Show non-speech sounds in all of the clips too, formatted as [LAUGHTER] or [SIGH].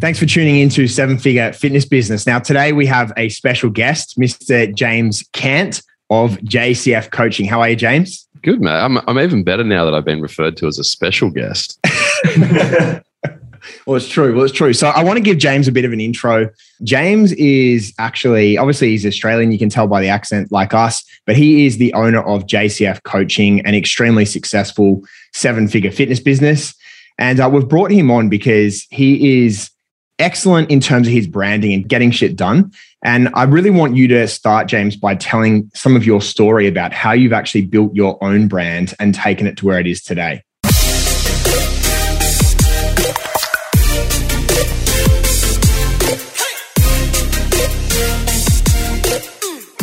Thanks for tuning into Seven Figure Fitness Business. Now, today we have a special guest, Mr. James Cant of JCF Coaching. How are you, James? Good, man. I'm, I'm even better now that I've been referred to as a special guest. [LAUGHS] well, it's true. Well, it's true. So I want to give James a bit of an intro. James is actually, obviously, he's Australian. You can tell by the accent, like us, but he is the owner of JCF Coaching, an extremely successful seven figure fitness business. And uh, we've brought him on because he is excellent in terms of his branding and getting shit done. And I really want you to start, James, by telling some of your story about how you've actually built your own brand and taken it to where it is today.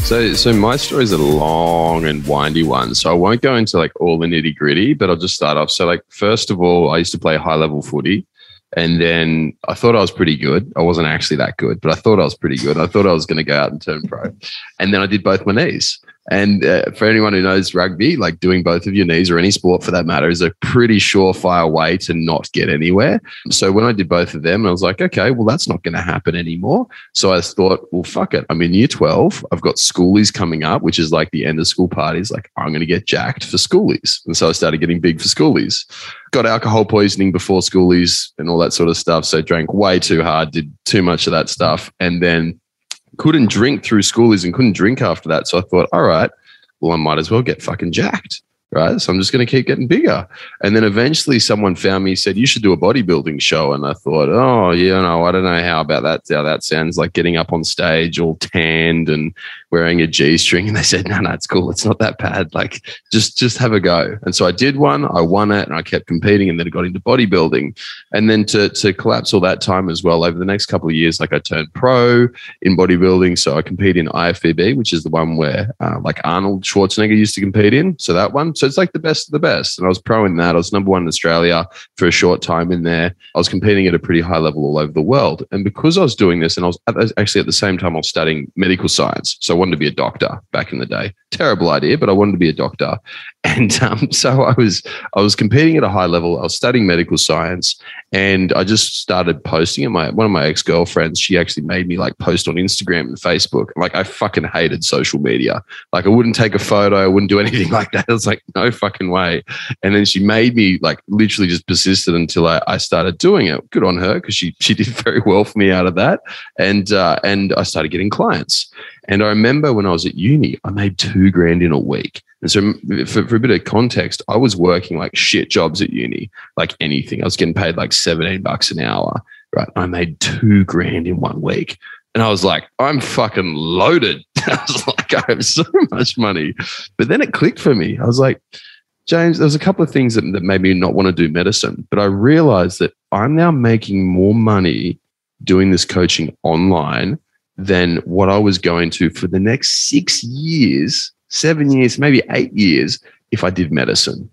So, so my story is a long and windy one. So I won't go into like all the nitty gritty, but I'll just start off. So, like, first of all, I used to play high level footy. And then I thought I was pretty good. I wasn't actually that good, but I thought I was pretty good. I thought I was going to go out and turn pro. And then I did both my knees. And uh, for anyone who knows rugby, like doing both of your knees or any sport for that matter is a pretty surefire way to not get anywhere. So when I did both of them, I was like, okay, well, that's not going to happen anymore. So I thought, well, fuck it. I'm in year 12. I've got schoolies coming up, which is like the end of school parties. Like, I'm going to get jacked for schoolies. And so I started getting big for schoolies. Got alcohol poisoning before schoolies and all that sort of stuff. So drank way too hard, did too much of that stuff. And then couldn't drink through schoolies and couldn't drink after that. So I thought, all right, well, I might as well get fucking jacked right? So I'm just going to keep getting bigger. And then eventually someone found me, said, you should do a bodybuilding show. And I thought, oh, yeah, no, I don't know how about that, how that sounds like getting up on stage all tanned and wearing a G string. And they said, no, no, it's cool. It's not that bad. Like just, just have a go. And so I did one, I won it and I kept competing and then I got into bodybuilding. And then to, to collapse all that time as well, over the next couple of years, like I turned pro in bodybuilding. So I compete in IFBB, which is the one where uh, like Arnold Schwarzenegger used to compete in. So that one, so it's like the best of the best. And I was pro in that. I was number one in Australia for a short time in there. I was competing at a pretty high level all over the world. And because I was doing this, and I was actually at the same time, I was studying medical science. So I wanted to be a doctor back in the day. Terrible idea, but I wanted to be a doctor. [LAUGHS] And um, so I was I was competing at a high level. I was studying medical science, and I just started posting it. My one of my ex girlfriends, she actually made me like post on Instagram and Facebook. Like I fucking hated social media. Like I wouldn't take a photo, I wouldn't do [LAUGHS] anything like that. I was like, no fucking way. And then she made me like literally just persisted until I, I started doing it. Good on her because she she did [LAUGHS] very well for me out of that. And uh, and I started getting clients. And I remember when I was at uni, I made two grand in a week. And so, for, for, a bit of context, I was working like shit jobs at uni, like anything. I was getting paid like 17 bucks an hour, right? I made two grand in one week. And I was like, I'm fucking loaded. [LAUGHS] I was like, I have so much money. But then it clicked for me. I was like, James, there's a couple of things that, that made me not want to do medicine. But I realized that I'm now making more money doing this coaching online than what I was going to for the next six years, seven years, maybe eight years if I did medicine.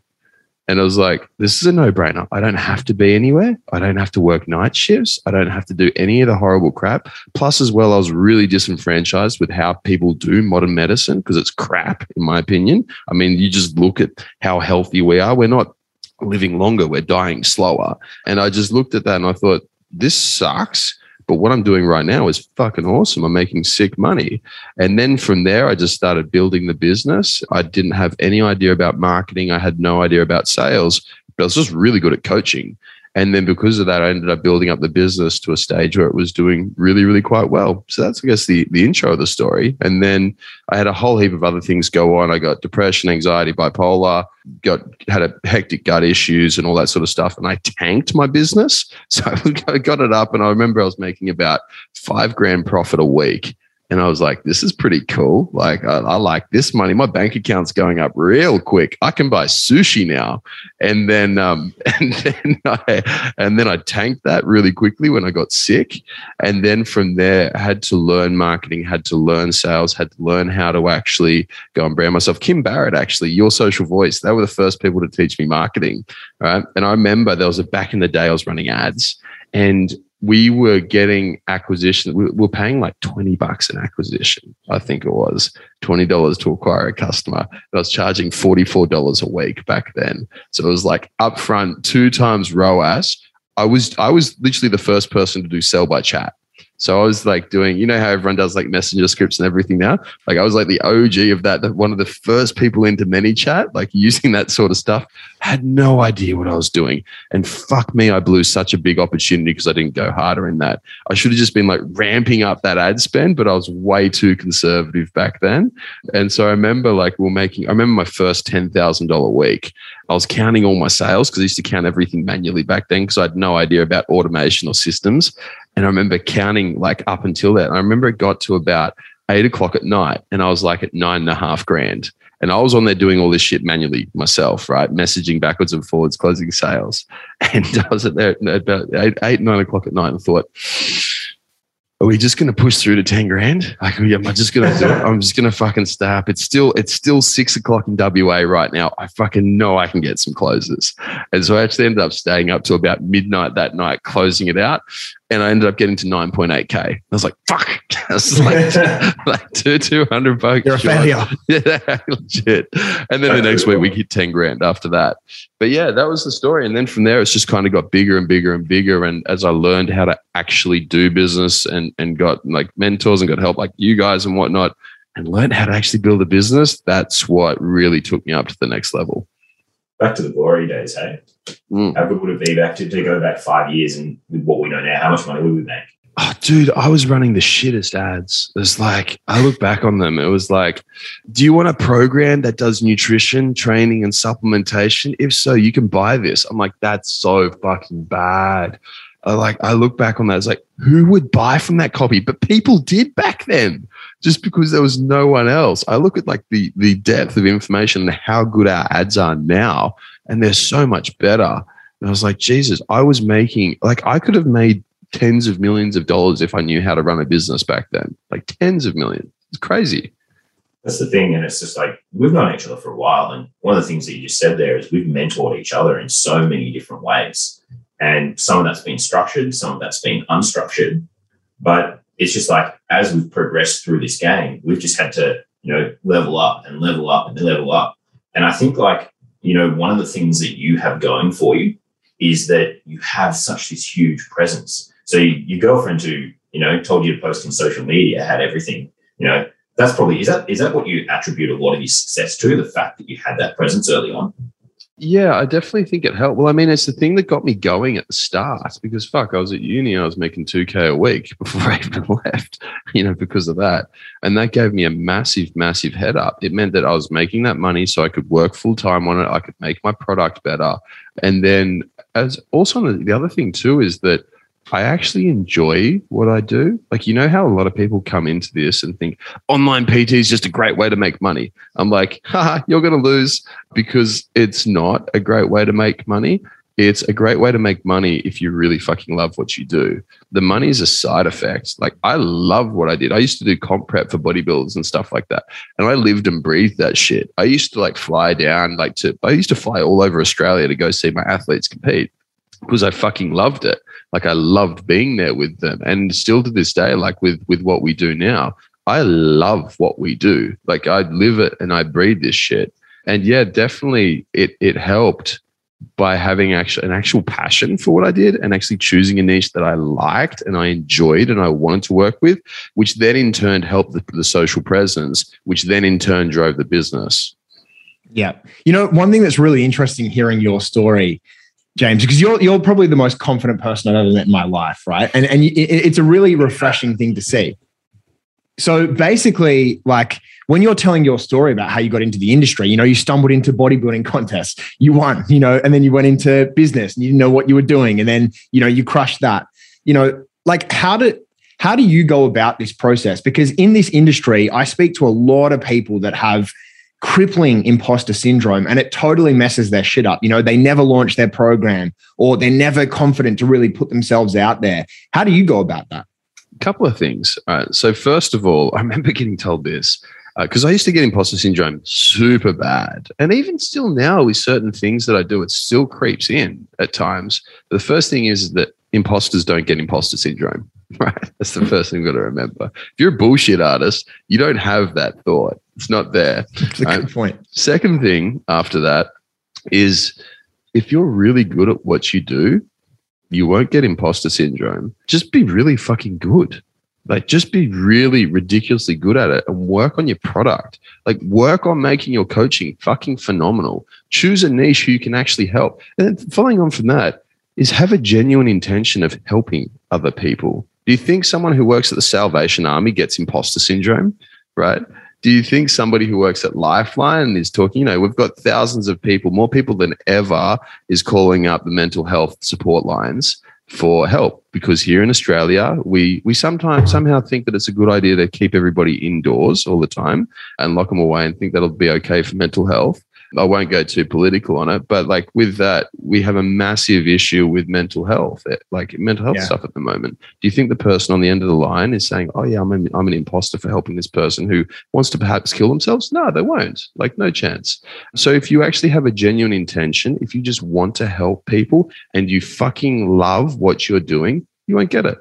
And I was like, this is a no brainer. I don't have to be anywhere. I don't have to work night shifts. I don't have to do any of the horrible crap. Plus, as well, I was really disenfranchised with how people do modern medicine because it's crap, in my opinion. I mean, you just look at how healthy we are. We're not living longer, we're dying slower. And I just looked at that and I thought, this sucks. But what I'm doing right now is fucking awesome. I'm making sick money. And then from there, I just started building the business. I didn't have any idea about marketing. I had no idea about sales, but I was just really good at coaching. And then because of that, I ended up building up the business to a stage where it was doing really, really quite well. So that's, I guess, the, the intro of the story. And then I had a whole heap of other things go on. I got depression, anxiety, bipolar, got had a hectic gut issues and all that sort of stuff. And I tanked my business. [LAUGHS] So I got it up and I remember I was making about five grand profit a week. And I was like, this is pretty cool. Like, I, I, like this money. My bank account's going up real quick. I can buy sushi now. And then, um, [LAUGHS] and then I, and then I tanked that really quickly when I got sick. And then from there, I had to learn marketing, had to learn sales, had to learn how to actually go and brand myself. Kim Barrett, actually, your social voice, they were the first people to teach me marketing. Right. And I remember there was a back in the day, I was running ads and we were getting acquisition. We were paying like 20 bucks an acquisition. I think it was $20 to acquire a customer. I was charging $44 a week back then. So it was like upfront two times ROAS I was I was literally the first person to do sell by chat. So I was like doing, you know how everyone does like messenger scripts and everything now? Like I was like the OG of that, one of the first people into ManyChat, like using that sort of stuff. had no idea what I was doing. And fuck me, I blew such a big opportunity because I didn't go harder in that. I should have just been like ramping up that ad spend, but I was way too conservative back then. And so I remember like we are making, I remember my first $10,000 week. I was counting all my sales because I used to count everything manually back then because I had no idea about automation or systems. And I remember counting like up until that. I remember it got to about eight o'clock at night and I was like at nine and a half grand. And I was on there doing all this shit manually myself, right? Messaging backwards and forwards, closing sales. [LAUGHS] And I was at there at about eight, eight, nine o'clock at night and thought, are we just going to push through to 10 grand? Like, am I just going to do it? I'm just going to fucking stop. It's still, it's still six o'clock in WA right now. I fucking know I can get some closes. And so I actually ended up staying up to about midnight that night, closing it out and I ended up getting to 9.8k. I was like, fuck. [LAUGHS] Was like, [LAUGHS] like two, 200 bucks. You're a failure. [LAUGHS] yeah, legit. And then the next week we hit 10 grand after that. But yeah, that was the story. And then from there, it's just kind of got bigger and bigger and bigger. And as I learned how to actually do business and, and got like mentors and got help like you guys and whatnot, and learned how to actually build a business, that's what really took me up to the next level. Back to the glory days, hey? Mm. How good would it be back to, to go back five years and with what we know now, how much money would we make? Oh, dude, I was running the shittest ads. It was like, I look back on them. It was like, do you want a program that does nutrition, training, and supplementation? If so, you can buy this. I'm like, that's so fucking bad. I like, I look back on that. It's like, who would buy from that copy? But people did back then just because there was no one else. I look at like the, the depth of information and how good our ads are now and they're so much better. And I was like, Jesus, I was making like I could have made tens of millions of dollars if I knew how to run a business back then. Like tens of millions. It's crazy. That's the thing. And it's just like we've known each other for a while. And one of the things that you just said there is we've mentored each other in so many different ways. And some of that's been structured, some of that's been unstructured. But it's just like as we've progressed through this game, we've just had to, you know, level up and level up and level up. And I think like you know, one of the things that you have going for you is that you have such this huge presence. So you, your girlfriend who, you know, told you to post on social media had everything, you know, that's probably, is that, is that what you attribute a lot of your success to? The fact that you had that presence early on? Yeah, I definitely think it helped. Well, I mean, it's the thing that got me going at the start because fuck, I was at uni, I was making 2K a week [LAUGHS] before I even left, you know, because of that. And that gave me a massive, massive head up. It meant that I was making that money so I could work full time on it. I could make my product better. And then, as also the other thing too is that I actually enjoy what I do. Like, you know how a lot of people come into this and think online PT is just a great way to make money. I'm like, [LAUGHS] haha, you're going to lose because it's not a great way to make money. It's a great way to make money if you really fucking love what you do. The money is a side effect. Like, I love what I did. I used to do comp prep for bodybuilders and stuff like that. And I lived and breathed that shit. I used to like fly down, like to, I used to fly all over Australia to go see my athletes compete because I fucking loved it. Like I loved being there with them. And still to this day, like with with what we do now, I love what we do. Like I live it and I breathe this shit. And yeah, definitely it it helped by having actual an actual passion for what I did and actually choosing a niche that I liked and I enjoyed and I wanted to work with, which then in turn helped the, the social presence, which then in turn drove the business. Yeah. You know, one thing that's really interesting hearing your story James, because you're you're probably the most confident person I've ever met in my life, right? And and it's a really refreshing thing to see. So basically, like when you're telling your story about how you got into the industry, you know, you stumbled into bodybuilding contests, you won, you know, and then you went into business and you didn't know what you were doing, and then you know you crushed that. You know, like how did how do you go about this process? Because in this industry, I speak to a lot of people that have crippling imposter syndrome and it totally messes their shit up. You know, they never launch their program or they're never confident to really put themselves out there. How do you go about that? A couple of things. Uh, so, first of all, [LAUGHS] I remember getting told this because uh, I used to get imposter syndrome super bad. And even still now, with certain things that I do, it still creeps in at times. The first thing is that imposters don't get imposter syndrome, [LAUGHS] right? That's the first thing you've got to remember. If you're a bullshit artist, you don't have that thought. It's not there. That's a good um, point. Second thing after that is if you're really good at what you do, you won't get imposter syndrome. Just be really fucking good. Like, just be really ridiculously good at it and work on your product. Like, work on making your coaching fucking phenomenal. Choose a niche who you can actually help. And then following on from that is have a genuine intention of helping other people. Do you think someone who works at the Salvation Army gets imposter syndrome? Right? Do you think somebody who works at Lifeline is talking? You know, we've got thousands of people, more people than ever, is calling up the mental health support lines for help because here in Australia, we we sometimes somehow think that it's a good idea to keep everybody indoors all the time and lock them away and think that'll be okay for mental health. I won't go too political on it, but like with that, we have a massive issue with mental health, eh, like mental health yeah. stuff at the moment. Do you think the person on the end of the line is saying, "Oh yeah, I'm an, I'm an imposter for helping this person who wants to perhaps kill themselves"? No, they won't. Like no chance. So if you actually have a genuine intention, if you just want to help people and you fucking love what you're doing, you won't get it.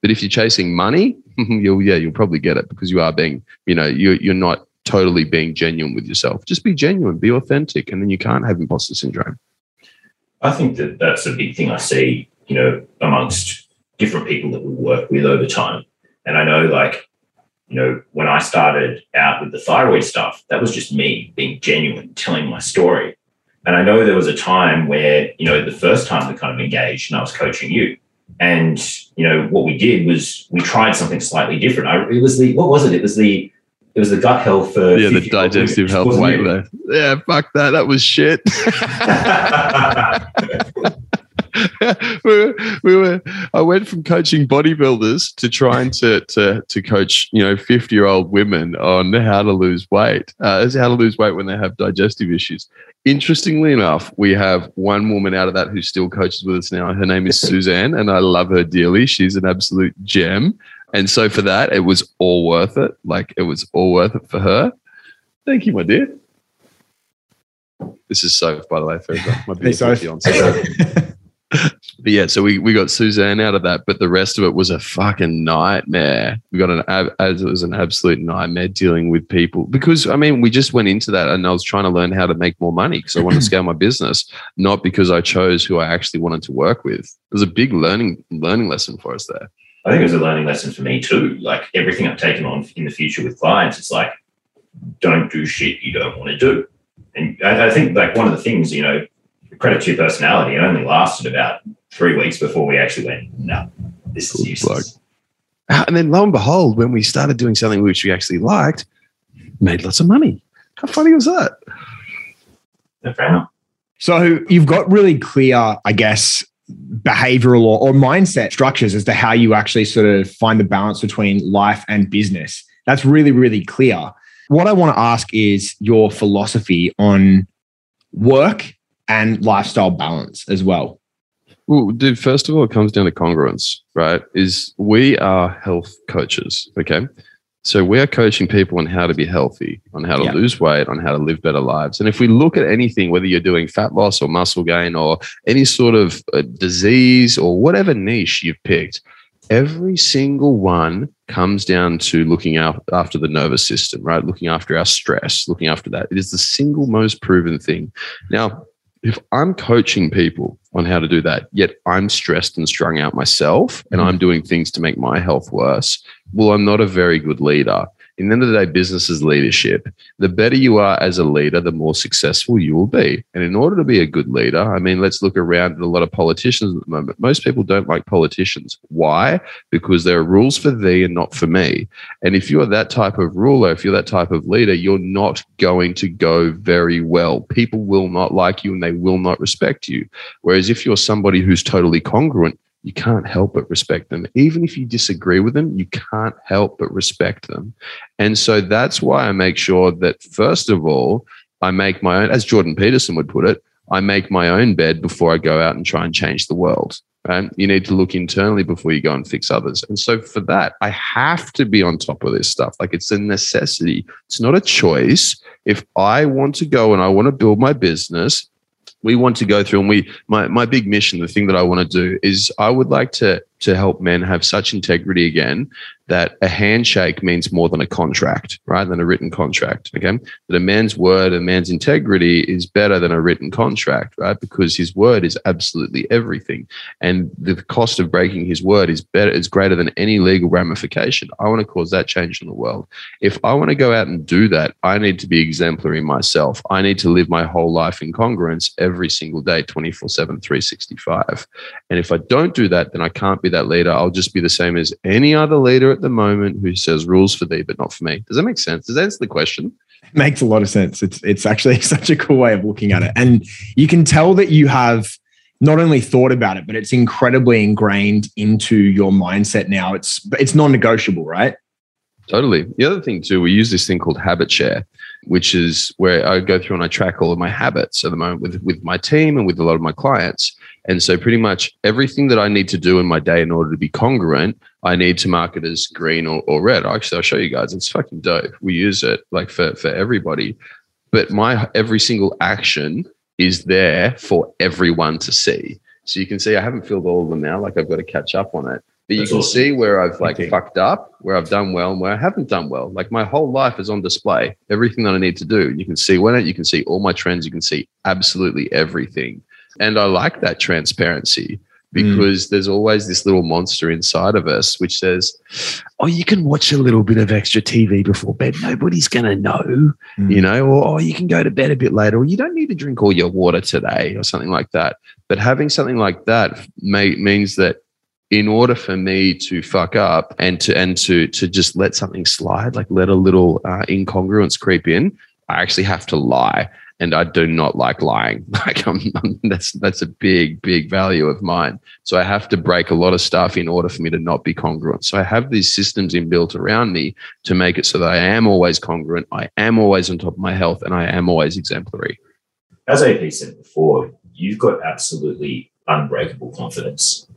But if you're chasing money, [LAUGHS] you'll yeah, you'll probably get it because you are being, you know, you're you're not totally being genuine with yourself. Just be genuine, be authentic, and then you can't have imposter syndrome. I think that that's a big thing I see, you know, amongst different people that we work with over time. And I know, like, you know, when I started out with the thyroid stuff, that was just me being genuine, telling my story. And I know there was a time where, you know, the first time we kind of engaged and I was coaching you. And, you know, what we did was we tried something slightly different. I, it was the, what was it? It was the it was the gut health for yeah, the digestive health weight loss. Yeah, fuck that. That was shit. [LAUGHS] we, were, we were I went from coaching bodybuilders to trying to to to coach you know 50 year old women on how to lose weight uh, how to lose weight when they have digestive issues interestingly enough we have one woman out of that who still coaches with us now her name is [LAUGHS] Suzanne and I love her dearly she's an absolute gem and so for that, it was all worth it. Like it was all worth it for her. Thank you, my dear. This is Soph, by the way, for my beautiful fiance. [LAUGHS] but yeah, so we, we got Suzanne out of that, but the rest of it was a fucking nightmare. We got an as it was an absolute nightmare dealing with people because I mean we just went into that and I was trying to learn how to make more money because I wanted to scale my business, not because I chose who I actually wanted to work with. It was a big learning learning lesson for us there. I think it was a learning lesson for me too. Like everything I've taken on in the future with clients, it's like, don't do shit you don't want to do. And I, I think like one of the things, you know, credit to your personality, it only lasted about three weeks before we actually went, no, this is useless. [LAUGHS] And then lo and behold, when we started doing something which we actually liked, made lots of money. How funny was that? So you've got really clear, I guess, behavioral or, or mindset structures as to how you actually sort of find the balance between life and business. That's really, really clear. What I want to ask is your philosophy on work and lifestyle balance as well. Well, dude, first of all, it comes down to congruence, right? Is we are health coaches, okay? So we're coaching people on how to be healthy, on how to yeah. lose weight, on how to live better lives. And if we look at anything, whether you're doing fat loss or muscle gain or any sort of uh, disease or whatever niche you've picked, every single one comes down to looking out after the nervous system, right? Looking after our stress, looking after that. It is the single most proven thing. Now, if I'm coaching people on how to do that, yet I'm stressed and strung out myself and mm-hmm. I'm doing things to make my health worse, well, I'm not a very good leader in the end of the day, business is leadership. The better you are as a leader, the more successful you will be. And in order to be a good leader, I mean, let's look around at a lot of politicians at the moment. Most people don't like politicians. Why? Because there are rules for thee and not for me. And if you're that type of ruler, if you're that type of leader, you're not going to go very well. People will not like you and they will not respect you. Whereas if you're somebody who's totally congruent, you can't help but respect them. Even if you disagree with them, you can't help but respect them. And so that's why I make sure that, first of all, I make my own, as Jordan Peterson would put it, I make my own bed before I go out and try and change the world. And you need to look internally before you go and fix others. And so for that, I have to be on top of this stuff. Like it's a necessity. It's not a choice. If I want to go and I want to build my business, we want to go through and we my my big mission the thing that i want to do is i would like to to help men have such integrity again that a handshake means more than a contract, right? Than a written contract. Okay. That a man's word, a man's integrity is better than a written contract, right? Because his word is absolutely everything. And the cost of breaking his word is better, is greater than any legal ramification. I want to cause that change in the world. If I want to go out and do that, I need to be exemplary myself. I need to live my whole life in congruence every single day, 24 7, 365. And if I don't do that, then I can't be that leader. I'll just be the same as any other leader at the moment who says rules for thee, but not for me. Does that make sense? Does that answer the question? It makes a lot of sense. It's it's actually [LAUGHS] such a cool way of looking at it. And you can tell that you have not only thought about it, but it's incredibly ingrained into your mindset now. It's it's non-negotiable, right? Totally. The other thing too, we use this thing called habit share, which is where I go through and I track all of my habits at the moment with, with my team and with a lot of my clients. And so pretty much everything that I need to do in my day in order to be congruent, I need to mark it as green or, or red. Actually, I'll show you guys. It's fucking dope. We use it like for, for everybody. But my every single action is there for everyone to see. So you can see I haven't filled all of them now. Like I've got to catch up on it. But you That's can awesome. see where I've like okay. fucked up, where I've done well, and where I haven't done well. Like my whole life is on display. Everything that I need to do. You can see when it. You can see all my trends. You can see absolutely everything. And I like that transparency because mm. there's always this little monster inside of us which says, "Oh, you can watch a little bit of extra TV before bed. Nobody's going to know, mm. you know. Or oh, you can go to bed a bit later. Or you don't need to drink all your water today, or something like that." But having something like that may, means that in order for me to fuck up and to and to to just let something slide, like let a little uh, incongruence creep in, I actually have to lie, and I do not like lying. [LAUGHS] Like I'm, I'm, that's that's a big big value of mine. So I have to break a lot of stuff in order for me to not be congruent. So I have these systems inbuilt around me to make it so that I am always congruent, I am always on top of my health, and I am always exemplary. As AP said before, you've got absolutely unbreakable confidence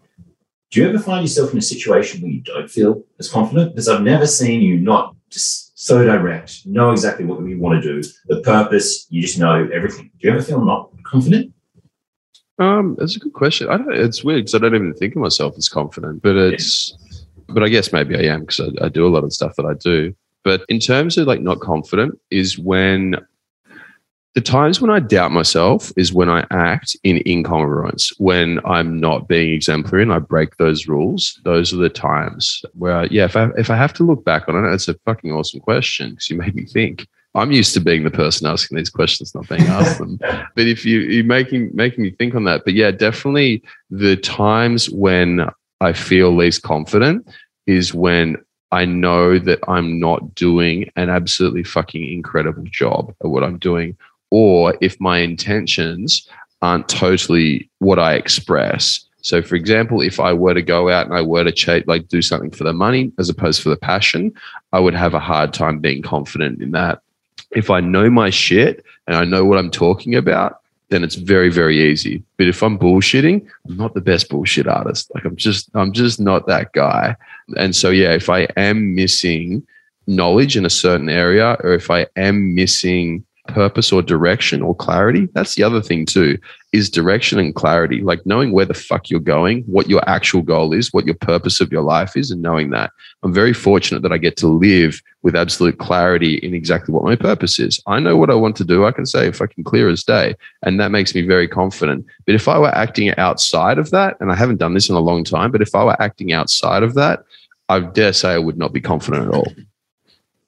do you ever find yourself in a situation where you don't feel as confident? Because I've never seen you not just so direct, know exactly what you want to do, the purpose, you just know everything. Do you ever feel not confident? Um, that's a good question. I don't. It's weird because I don't even think of myself as confident, but it's. But I guess maybe I am because I, I do a lot of stuff that I do. But in terms of like not confident, is when the times when I doubt myself is when I act in incongruence, when I'm not being exemplary and I break those rules. Those are the times where, yeah, if I, if I have to look back on it, it's a fucking awesome question because you made me think. I'm used to being the person asking these questions, not being asked [LAUGHS] them. but if you, you're making, making me think on that. But yeah, definitely the times when I feel least confident is when I know that I'm not doing an absolutely fucking incredible job at what I'm doing or if my intentions aren't totally what I express. So, for example, if I were to go out and I were to ch- like do something for the money as opposed for the passion, I would have a hard time being confident in that. If I know my shit and I know what I'm talking about, then it's very, very easy. But if I'm bullshitting, I'm not the best bullshit artist. Like I'm just, I'm just not that guy. And so, yeah, if I am missing knowledge in a certain area, or if I am missing purpose or direction or clarity. That's the other thing too, is direction and clarity, like knowing where the fuck you're going, what your actual goal is, what your purpose of your life is, and knowing that. I'm very fortunate that I get to live with absolute clarity in exactly what my purpose is. I know what I want to do. I can say fucking clear as day. And that makes me very confident. But if I were acting outside of that, and I haven't done this in a long time, but if I were acting outside of that, I dare say I would not be confident at all.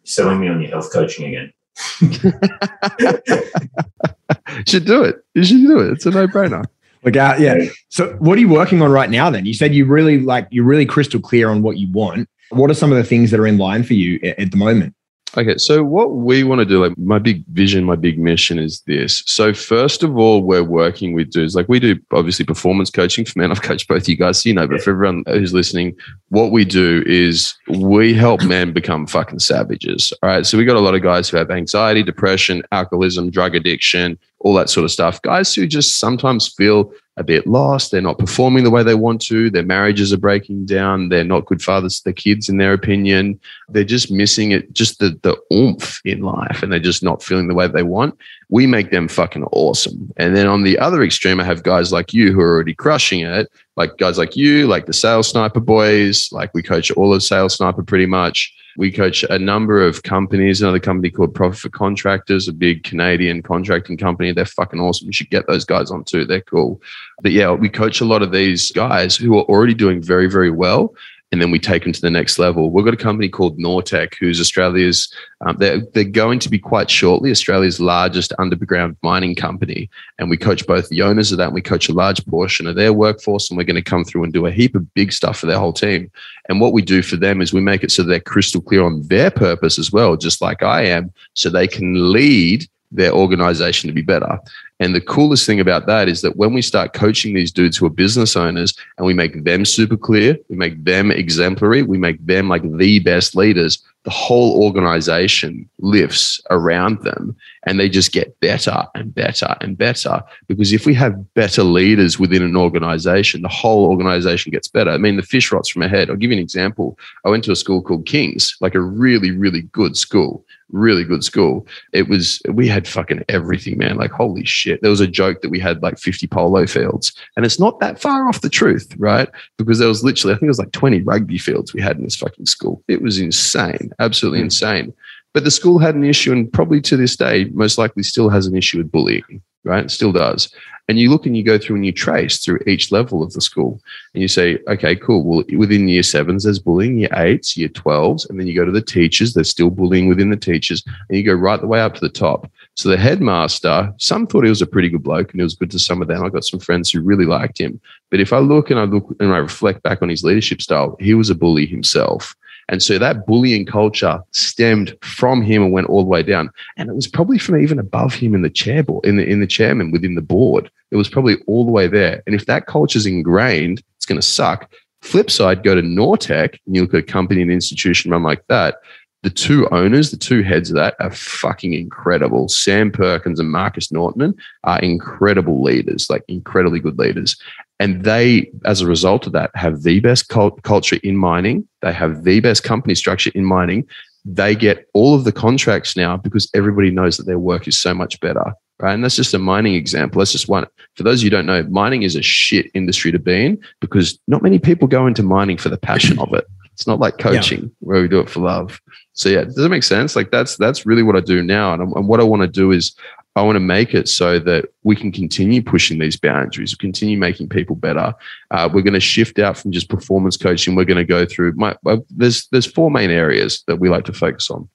Selling me on your health coaching again. [LAUGHS] should do it. You should do it. It's a no-brainer. Look out, yeah. So, what are you working on right now? Then you said you really like you're really crystal clear on what you want. What are some of the things that are in line for you at the moment? Okay, so what we want to do, like my big vision, my big mission is this. So first of all, we're working with dudes like we do obviously performance coaching for men. I've coached both you guys, so you know, but for everyone who's listening, what we do is we help men become fucking savages. All right. So we got a lot of guys who have anxiety, depression, alcoholism, drug addiction, all that sort of stuff. Guys who just sometimes feel a bit lost. They're not performing the way they want to. Their marriages are breaking down. They're not good fathers to their kids, in their opinion. They're just missing it, just the, the oomph in life, and they're just not feeling the way they want. We make them fucking awesome. And then on the other extreme, I have guys like you who are already crushing it, like guys like you, like the Sales Sniper boys. Like we coach all of Sales Sniper pretty much we coach a number of companies, another company called Profit for Contractors, a big Canadian contracting company. They're fucking awesome. You should get those guys on too. They're cool. But yeah, we coach a lot of these guys who are already doing very, very well and then we take them to the next level. We've got a company called Nortec, who's Australia's, um, they're, they're going to be quite shortly Australia's largest underground mining company. And we coach both the owners of that and we coach a large portion of their workforce. And we're going to come through and do a heap of big stuff for their whole team. And what we do for them is we make it so they're crystal clear on their purpose as well, just like I am, so they can lead their organization to be better. And the coolest thing about that is that when we start coaching these dudes who are business owners and we make them super clear, we make them exemplary, we make them like the best leaders, the whole organization lifts around them and they just get better and better and better. Because if we have better leaders within an organization, the whole organization gets better. I mean, the fish rots from ahead. I'll give you an example. I went to a school called King's, like a really, really good school really good school. It was we had fucking everything, man. Like holy shit. There was a joke that we had like 50 polo fields, and it's not that far off the truth, right? Because there was literally I think it was like 20 rugby fields we had in this fucking school. It was insane, absolutely mm. insane. But the school had an issue, and probably to this day, most likely still has an issue with bullying, right? Still does. And you look and you go through and you trace through each level of the school and you say, okay, cool. Well, within year sevens, there's bullying, year eights, year 12s, and then you go to the teachers, there's still bullying within the teachers, and you go right the way up to the top. So the headmaster, some thought he was a pretty good bloke and he was good to some of them. I got some friends who really liked him. But if I look and I look and I reflect back on his leadership style, he was a bully himself. And so that bullying culture stemmed from him and went all the way down. And it was probably from even above him in the chair board, in the in the chairman within the board. It was probably all the way there. And if that culture is ingrained, it's going to suck. Flip side, go to Nortec and you look at a company and institution run like that. The two owners, the two heads of that are fucking incredible. Sam Perkins and Marcus Norton are incredible leaders, like incredibly good leaders. And they, as a result of that, have the best cult- culture in mining. They have the best company structure in mining. They get all of the contracts now because everybody knows that their work is so much better. Right. And that's just a mining example. That's just one. For those of you who don't know, mining is a shit industry to be in because not many people go into mining for the passion of it. It's not like coaching yeah. where we do it for love. So yeah, does it make sense? Like that's that's really what I do now, and, and what I want to do is I want to make it so that we can continue pushing these boundaries, continue making people better. Uh, we're going to shift out from just performance coaching. We're going to go through my, uh, there's there's four main areas that we like to focus on: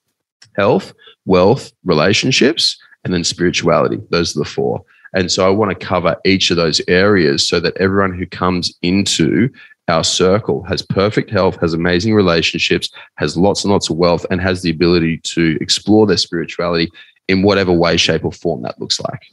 health, wealth, relationships, and then spirituality. Those are the four. And so I want to cover each of those areas so that everyone who comes into our circle has perfect health, has amazing relationships, has lots and lots of wealth, and has the ability to explore their spirituality in whatever way, shape, or form that looks like.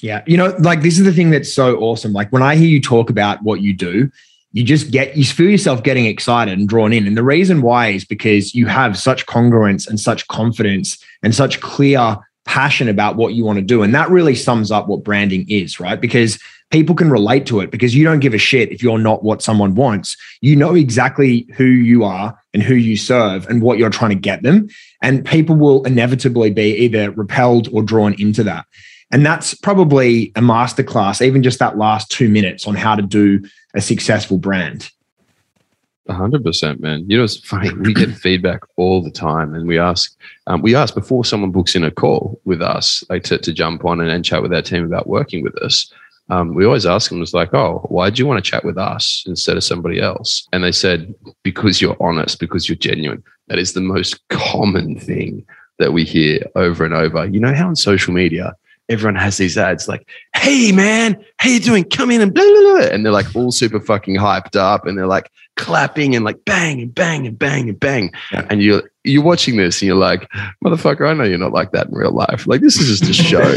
Yeah. You know, like this is the thing that's so awesome. Like when I hear you talk about what you do, you just get, you feel yourself getting excited and drawn in. And the reason why is because you have such congruence and such confidence and such clear passion about what you want to do. And that really sums up what branding is, right? Because people can relate to it because you don't give a shit if you're not what someone wants. You know exactly who you are and who you serve and what you're trying to get them. And people will inevitably be either repelled or drawn into that. And that's probably a masterclass, even just that last two minutes on how to do a successful brand hundred percent, man. You know, it's funny. We get [CLEARS THROAT] feedback all the time, and we ask, um, we ask before someone books in a call with us, like to, to jump on and, and chat with our team about working with us. Um, we always ask them, "It's like, oh, why do you want to chat with us instead of somebody else?" And they said, "Because you're honest, because you're genuine." That is the most common thing that we hear over and over. You know how on social media everyone has these ads like, "Hey man, how you doing? Come in and blah blah blah," and they're like all super fucking hyped up, and they're like clapping and like bang and bang and bang and bang, yeah. and you're you're watching this and you're like, "Motherfucker, I know you're not like that in real life. Like this is just a [LAUGHS] show.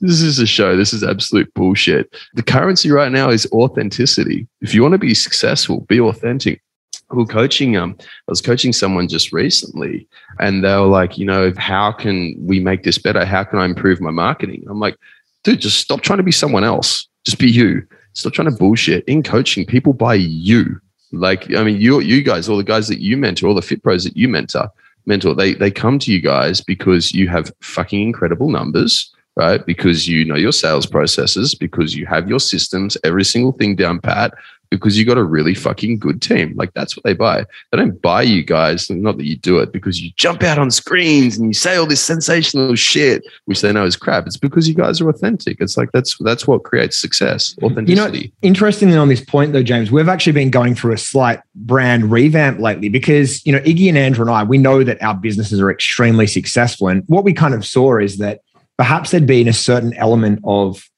this is a show. This is absolute bullshit." The currency right now is authenticity. If you want to be successful, be authentic who coaching um I was coaching someone just recently and they were like, you know, how can we make this better? How can I improve my marketing? I'm like, dude, just stop trying to be someone else. Just be you. Stop trying to bullshit. In coaching, people buy you. Like, I mean, you you guys, all the guys that you mentor, all the fit pros that you mentor, mentor, they they come to you guys because you have fucking incredible numbers, right? Because you know your sales processes, because you have your systems, every single thing down pat, because you got a really fucking good team. Like that's what they buy. They don't buy you guys, not that you do it because you jump out on screens and you say all this sensational shit, which they know is crap. It's because you guys are authentic. It's like that's that's what creates success. Authenticity. You know, interestingly on this point though, James, we've actually been going through a slight brand revamp lately because you know Iggy and Andrew and I, we know that our businesses are extremely successful, and what we kind of saw is that perhaps there'd been a certain element of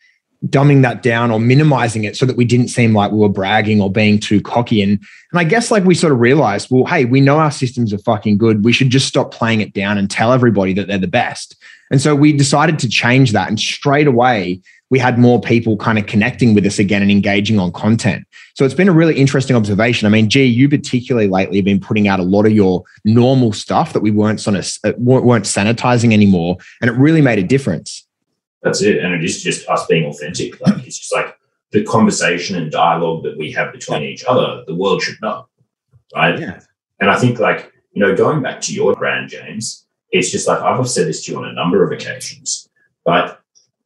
dumbing that down or minimizing it so that we didn't seem like we were bragging or being too cocky. And and I guess like we sort of realized, well, hey, we know our systems are fucking good. We should just stop playing it down and tell everybody that they're the best. And so we decided to change that. And straight away, we had more people kind of connecting with us again and engaging on content. So it's been a really interesting observation. I mean, G, you particularly lately have been putting out a lot of your normal stuff that we weren't sort of uh, weren't sanitizing anymore, and it really made a difference that's it. And it is just us being authentic. Like it's just like the conversation and dialogue that we have between each other, the world should know. Right. Yeah. And I think like, you know, going back to your brand, James, it's just like I've said this to you on a number of occasions, but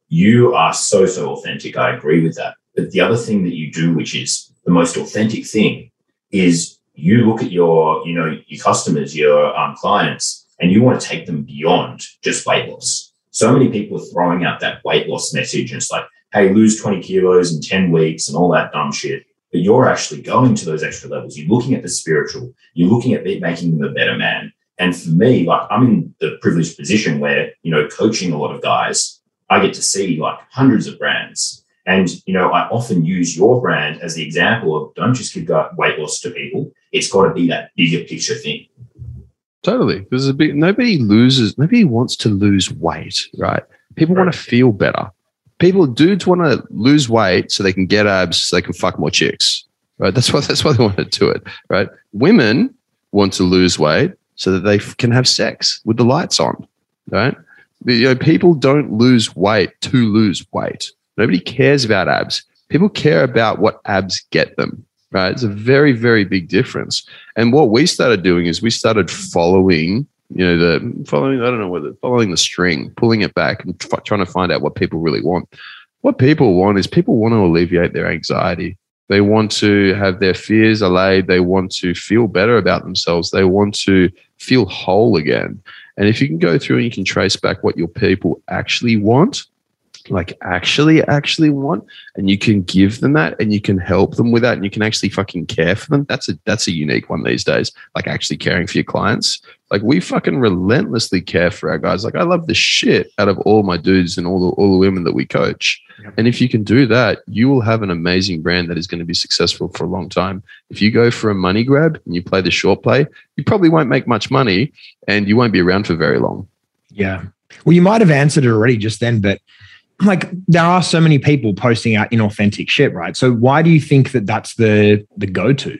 you are so, so authentic. I agree with that. But the other thing that you do, which is the most authentic thing, is you look at your, you know, your customers, your um, clients, and you want to take them beyond just weight loss so many people are throwing out that weight loss message and it's like, hey, lose 20 kilos in 10 weeks and all that dumb shit. But you're actually going to those extra levels. You're looking at the spiritual, you're looking at making them a better man. And for me, like I'm in the privileged position where, you know, coaching a lot of guys, I get to see like hundreds of brands. And, you know, I often use your brand as the example of don't just give weight loss to people. It's got to be that bigger picture thing. Totally. There's a bit nobody loses, nobody wants to lose weight, right? People right. want to feel better. People, dudes want to lose weight so they can get abs, so they can fuck more chicks. Right. That's why that's why they want to do it. Right. Women want to lose weight so that they can have sex with the lights on. Right. You know, people don't lose weight to lose weight. Nobody cares about abs. People care about what abs get them right? It's a very, very big difference. And what we started doing is we started following, you know, the following, I don't know whether following the string, pulling it back and f- trying to find out what people really want. What people want is people want to alleviate their anxiety. They want to have their fears allayed. They want to feel better about themselves. They want to feel whole again. And if you can go through and you can trace back what your people actually want, like actually actually want and you can give them that and you can help them with that and you can actually fucking care for them. That's a that's a unique one these days like actually caring for your clients. Like we fucking relentlessly care for our guys. Like i love the shit out of all my dudes and all the all the women that we coach. Yep. and if you can do that you will have an amazing brand that is going to be successful for a long time. If you go for a money grab and you play the short play you probably won't make much money and you won't be around for very long. Yeah. Well you might have answered it already just then but like there are so many people posting out inauthentic shit, right? So why do you think that that's the the go to?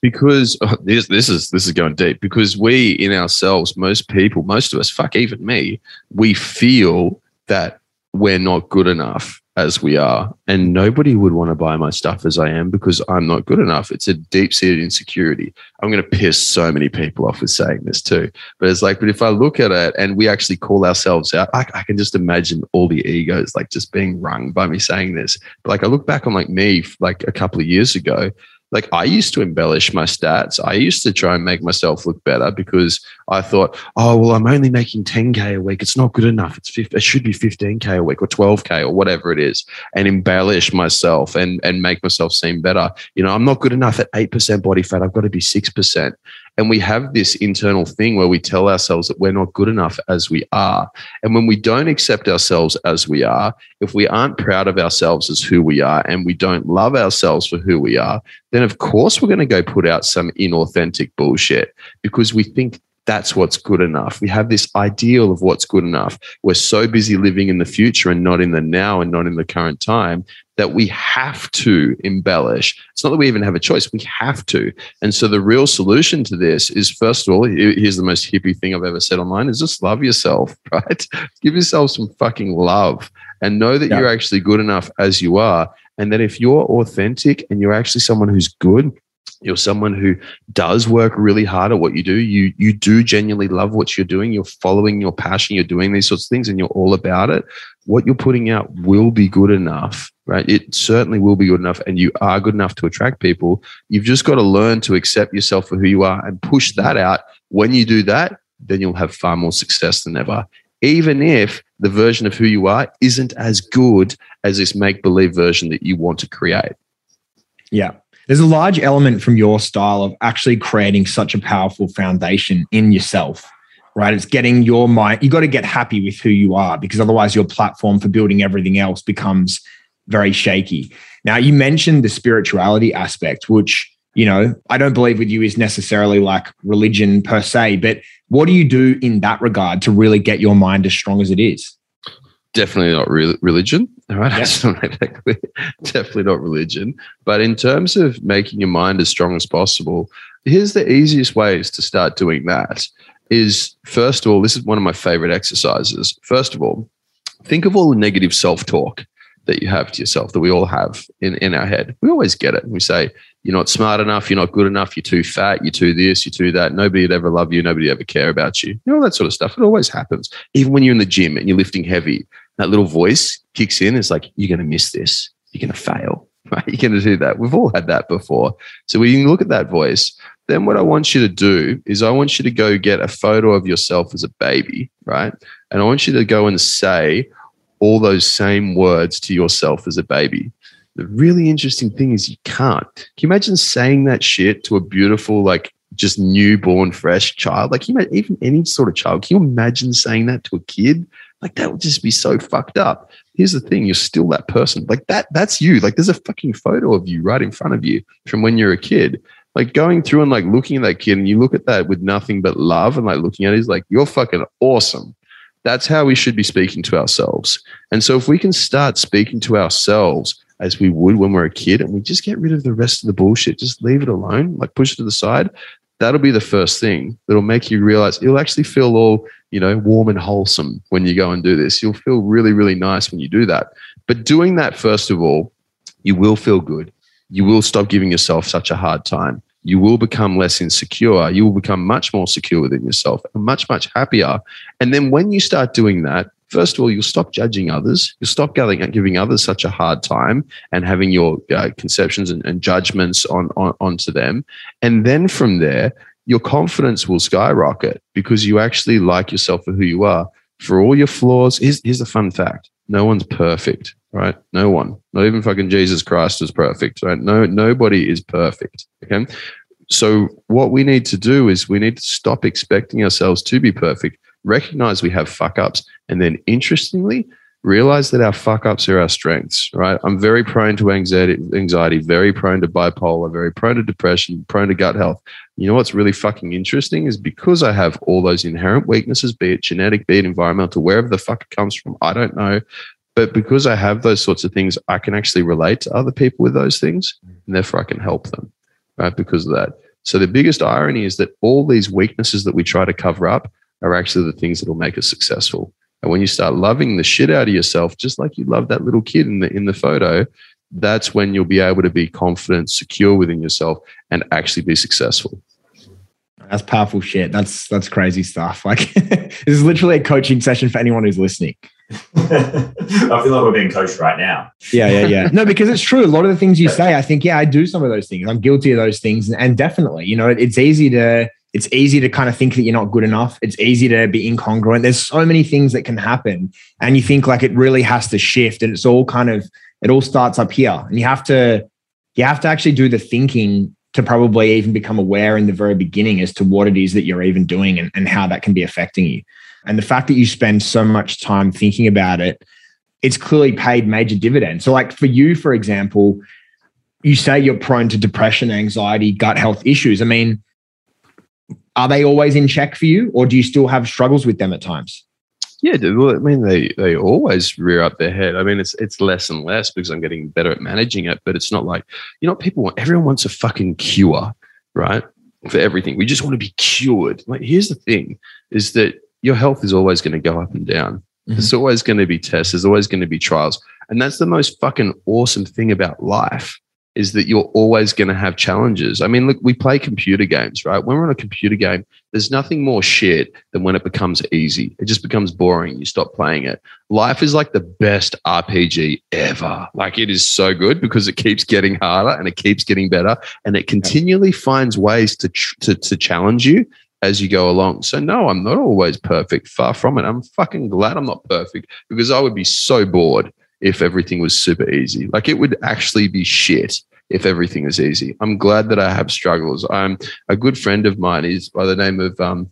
Because oh, this this is this is going deep. Because we in ourselves, most people, most of us, fuck even me, we feel that we're not good enough as we are. And nobody would want to buy my stuff as I am because I'm not good enough. It's a deep seated insecurity. I'm going to piss so many people off with saying this too. But it's like, but if I look at it and we actually call ourselves out, I, I can just imagine all the egos like just being wrung by me saying this. But like I look back on like me like a couple of years ago like I used to embellish my stats. I used to try and make myself look better because I thought, oh well, I'm only making 10k a week. It's not good enough. It's it should be 15k a week or 12k or whatever it is, and embellish myself and and make myself seem better. You know, I'm not good enough at eight percent body fat. I've got to be six percent. And we have this internal thing where we tell ourselves that we're not good enough as we are. And when we don't accept ourselves as we are, if we aren't proud of ourselves as who we are and we don't love ourselves for who we are, then of course we're going to go put out some inauthentic bullshit because we think that's what's good enough. We have this ideal of what's good enough. We're so busy living in the future and not in the now and not in the current time that we have to embellish. It's not that we even have a choice, we have to. And so the real solution to this is first of all, here's the most hippie thing I've ever said online is just love yourself, [LAUGHS] right? Give yourself some fucking love and know that yeah. you're actually good enough as you are And that if you're authentic and you're actually someone who's good, you're someone who does work really hard at what you do. You you do genuinely love what you're doing. You're following your passion. You're doing these sorts of things and you're all about it. What you're putting out will be good enough right? It certainly will be good enough and you are good enough to attract people. You've just got to learn to accept yourself for who you are and push that out. When you do that then you'll have far more success than ever. Even if the version of who you are isn't as good as this make believe version that you want to create. Yeah there's a large element from your style of actually creating such a powerful foundation in yourself right? It's getting your mind you got to get happy with who you are because otherwise your platform for building everything else becomes very shaky. Now you mentioned the spirituality aspect which you know i don't believe with you is necessarily like religion per se but what do you do in that regard to really get your mind as strong as it is definitely not re- religion. All right. [LAUGHS] definitely not religion. But in terms of making your mind as strong as possible, here's the easiest ways to start doing that is first of all, this is one of my favorite exercises. First of all, think of all the negative self-talk that you have to yourself that we all have in, in our head. We always get it. We say, you're not smart enough, you're not good enough, you're too fat, you're too this, you're too that. Nobody would ever love you, nobody ever care about you. You know, that sort of stuff. It always happens. Even when you're in the gym and you're lifting heavy, that little voice kicks in. It's like, you're going to miss this. You're going to fail. [LAUGHS] Right? You're going to do that. We've all had that before. So when you look at that voice, then what I want you to do is I want you to go get a photo of yourself as a baby, right? And I want you to go and say all those same words to yourself as a baby. The really interesting thing is you can't. Can you imagine saying that shit to a beautiful, like just newborn, fresh child? Like, you even any sort of child, can you imagine saying that to a kid? Like that would just be so fucked up. Here's the thing: you're still that person. Like that. That's you. Like there's a fucking photo of you right in front of you from when you're a kid. Like going through and like looking at that kid, and you look at that with nothing but love, and like looking at it is like you're fucking awesome. That's how we should be speaking to ourselves. And so if we can start speaking to ourselves as we would when we're a kid, and we just get rid of the rest of the bullshit, just leave it alone, like push it to the side. That'll be the first thing that'll make you realize you'll actually feel all you know, warm and wholesome when you go and do this. You'll feel really, really nice when you do that. But doing that, first of all, you will feel good. You will stop giving yourself such a hard time. You will become less insecure. You will become much more secure within yourself and much, much happier. And then when you start doing that, first of all, you'll stop judging others. You'll stop giving others such a hard time and having your uh, conceptions and, and judgments on, on onto them. And then from there, your confidence will skyrocket because you actually like yourself for who you are. For all your flaws, here's, here's a fun fact no one's perfect, right? No one, not even fucking Jesus Christ is perfect, right? No, nobody is perfect. Okay. So, what we need to do is we need to stop expecting ourselves to be perfect, recognize we have fuck ups, and then interestingly, realize that our fuck ups are our strengths, right? I'm very prone to anxiety, anxiety, very prone to bipolar, very prone to depression, prone to gut health. You know what's really fucking interesting is because I have all those inherent weaknesses, be it genetic, be it environmental, wherever the fuck it comes from, I don't know. But because I have those sorts of things, I can actually relate to other people with those things, and therefore I can help them, right? Because of that. So the biggest irony is that all these weaknesses that we try to cover up are actually the things that will make us successful. And when you start loving the shit out of yourself, just like you love that little kid in the in the photo, that's when you'll be able to be confident, secure within yourself, and actually be successful. That's powerful shit. That's that's crazy stuff. Like [LAUGHS] this is literally a coaching session for anyone who's listening. [LAUGHS] I feel like we're being coached right now. Yeah, yeah, yeah. No, because it's true. A lot of the things you say, I think, yeah, I do some of those things. I'm guilty of those things, and, and definitely, you know, it, it's easy to it's easy to kind of think that you're not good enough. It's easy to be incongruent. There's so many things that can happen. And you think like it really has to shift. And it's all kind of, it all starts up here. And you have to, you have to actually do the thinking to probably even become aware in the very beginning as to what it is that you're even doing and, and how that can be affecting you. And the fact that you spend so much time thinking about it, it's clearly paid major dividends. So, like for you, for example, you say you're prone to depression, anxiety, gut health issues. I mean, are they always in check for you, or do you still have struggles with them at times? Yeah, well, I mean, they they always rear up their head. I mean, it's it's less and less because I'm getting better at managing it. But it's not like you know, people want. Everyone wants a fucking cure, right? For everything, we just want to be cured. Like, here's the thing: is that your health is always going to go up and down. Mm-hmm. There's always going to be tests. There's always going to be trials. And that's the most fucking awesome thing about life is that you're always going to have challenges. I mean, look, we play computer games, right? When we're on a computer game, there's nothing more shit than when it becomes easy. It just becomes boring. You stop playing it. Life is like the best RPG ever. Like it is so good because it keeps getting harder and it keeps getting better and it continually finds ways to, to, to challenge you as you go along. So no, I'm not always perfect. Far from it. I'm fucking glad I'm not perfect because I would be so bored if everything was super easy. Like it would actually be shit if everything is easy. I'm glad that I have struggles. I'm a good friend of mine is by the name of um,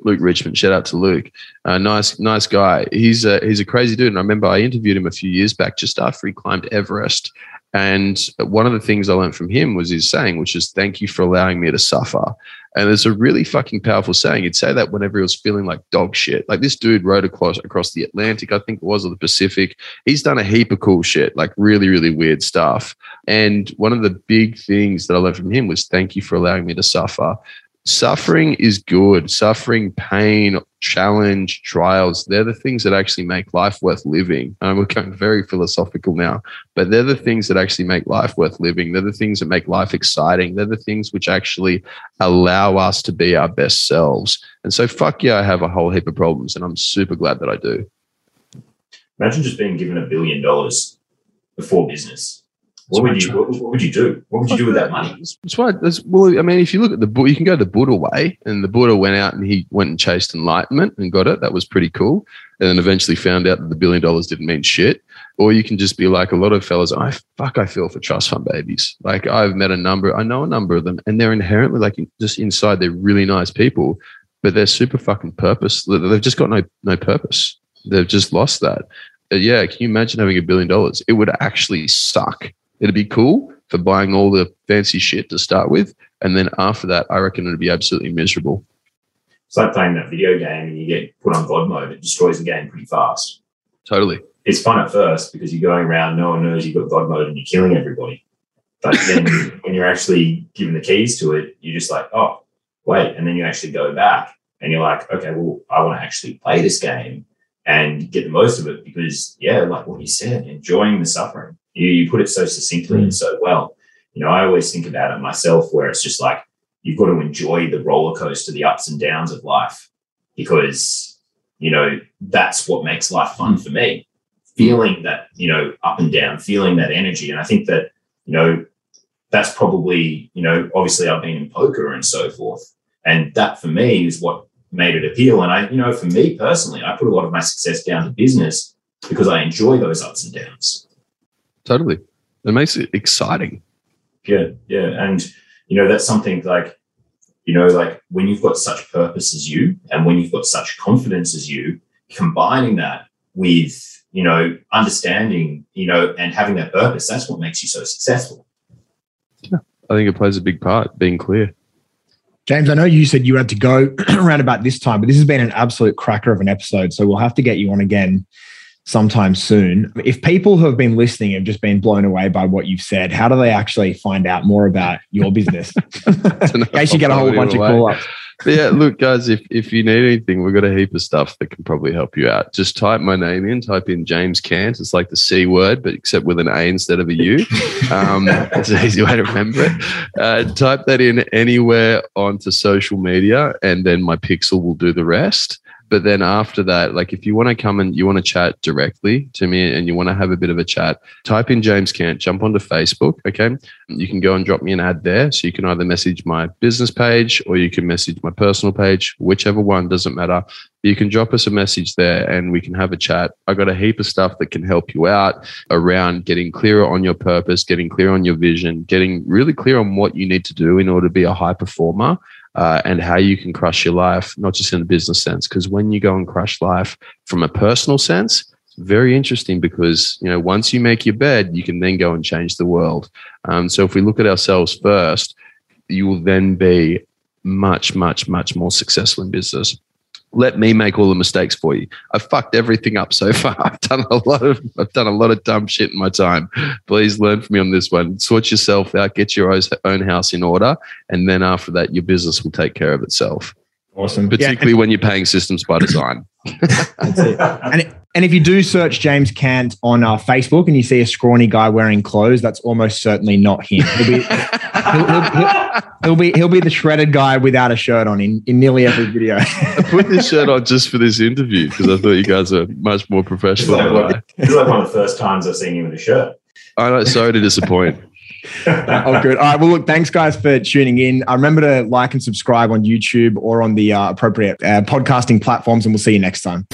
Luke Richmond. Shout out to Luke. Uh, nice, nice guy. He's a, he's a crazy dude. And I remember I interviewed him a few years back just after he climbed Everest. And one of the things I learned from him was his saying, which is, Thank you for allowing me to suffer. And there's a really fucking powerful saying. He'd say that whenever he was feeling like dog shit. Like this dude rode across across the Atlantic, I think it was, or the Pacific. He's done a heap of cool shit, like really, really weird stuff. And one of the big things that I learned from him was thank you for allowing me to suffer suffering is good. Suffering, pain, challenge, trials, they're the things that actually make life worth living. And we're very philosophical now, but they're the things that actually make life worth living. They're the things that make life exciting. They're the things which actually allow us to be our best selves. And so, fuck yeah, I have a whole heap of problems, and I'm super glad that I do. Imagine just being given a billion dollars before business what would you what, what, would you do? What would you do with that money? That's right. That's, well, I mean, if you look at the book, you can go the Buddha way, and the Buddha went out and he went and chased enlightenment and got it. That was pretty cool. And then eventually found out that the billion dollars didn't mean shit. Or you can just be like a lot of fellas. I fuck, I feel for trust fund babies. Like I've met a number, I know a number of them, and they're inherently like just inside, they're really nice people, but they're super fucking purpose. They've just got no no purpose. They've just lost that. Uh, yeah, can you imagine having a billion dollars? It would actually suck It'd be cool for buying all the fancy shit to start with. And then after that, I reckon it'd be absolutely miserable. It's like playing that video game and you get put on God mode. It destroys the game pretty fast. Totally. It's fun at first because you're going around, no one knows you've got God mode and you're killing everybody. But then [LAUGHS] when you're actually given the keys to it, you're just like, oh, wait. And then you actually go back and you're like, okay, well, I want to actually play this game and get the most of it because, yeah, like what you said, enjoying the suffering. You, you put it so succinctly mm. and so well. You know, I always think about it myself where it's just like you've got to enjoy the roller coaster, the ups and downs of life, because, you know, that's what makes life fun for me. Feeling that, you know, up and down, feeling that energy. And I think that, you know, that's probably, you know, obviously I've been in poker and so forth. And that for me is what made it appeal. And I, you know, for me personally, I put a lot of my success down to business because I enjoy those ups and downs totally. It makes it exciting. Yeah, yeah, and you know that's something like you know like when you've got such purpose as you, and when you've got such confidence as you, combining that with you know understanding you know and having that purpose, that's what makes you so successful. Yeah, I think it plays a big part. Being clear. James, I know you said you had to go [CLEARS THROAT] around about this time, but this has been an absolute cracker of an episode. So we'll have to get you on again sometime soon. If people who have been listening have just been blown away by what you've said, how do they actually find out more about your business? [LAUGHS] In case you get a whole bunch away. of call ups. yeah, look, guys, if, if you need anything, we've got a heap of stuff that can probably help you out. Just type my name in, type in James Cant. It's like the C word, but except with an A instead of a U. [LAUGHS] Um, it's an easy way to remember it. Uh, type that in anywhere onto social media, and then my pixel will do the rest. But then after that, like if you want to come and you want to chat directly to me and you want to have a bit of a chat, type in James Cant, jump onto Facebook. Okay. You can go and drop me an ad there. So you can either message my business page or you can message my personal page, whichever one doesn't matter. You can drop us a message there and we can have a chat. I got a heap of stuff that can help you out around getting clearer on your purpose, getting clear on your vision, getting really clear on what you need to do in order to be a high performer uh, and how you can crush your life, not just in the business sense. Because when you go and crush life from a personal sense, it's very interesting because you know once you make your bed, you can then go and change the world. Um, so if we look at ourselves first, you will then be much, much, much more successful in business let me make all the mistakes for you. I've fucked everything up so [LAUGHS] far. I've done a lot of I've done a lot of dumb shit in my time. Please learn from me on this one. Sort yourself out, get your own house in order, and then after that, your business will take care of itself. Awesome. particularly when you're paying systems by design. That's it. And and if you do search James Cant on uh, Facebook and you see a scrawny guy wearing clothes, that's almost certainly not him. He'll be, [LAUGHS] he'll, he'll- he'll- he'll be he'll be the shredded guy without a shirt on in, in nearly every video. I put this shirt on just for this interview because I thought you guys are much more It's professional like, it's like one of the first times I've seen you in a shirt. I know, sorry to disappoint. [LAUGHS] oh, good. All right. Well, look, thanks guys for tuning in. Uh, remember to like and subscribe on YouTube or on the uh, appropriate uh, podcasting platforms, and we'll see you next time.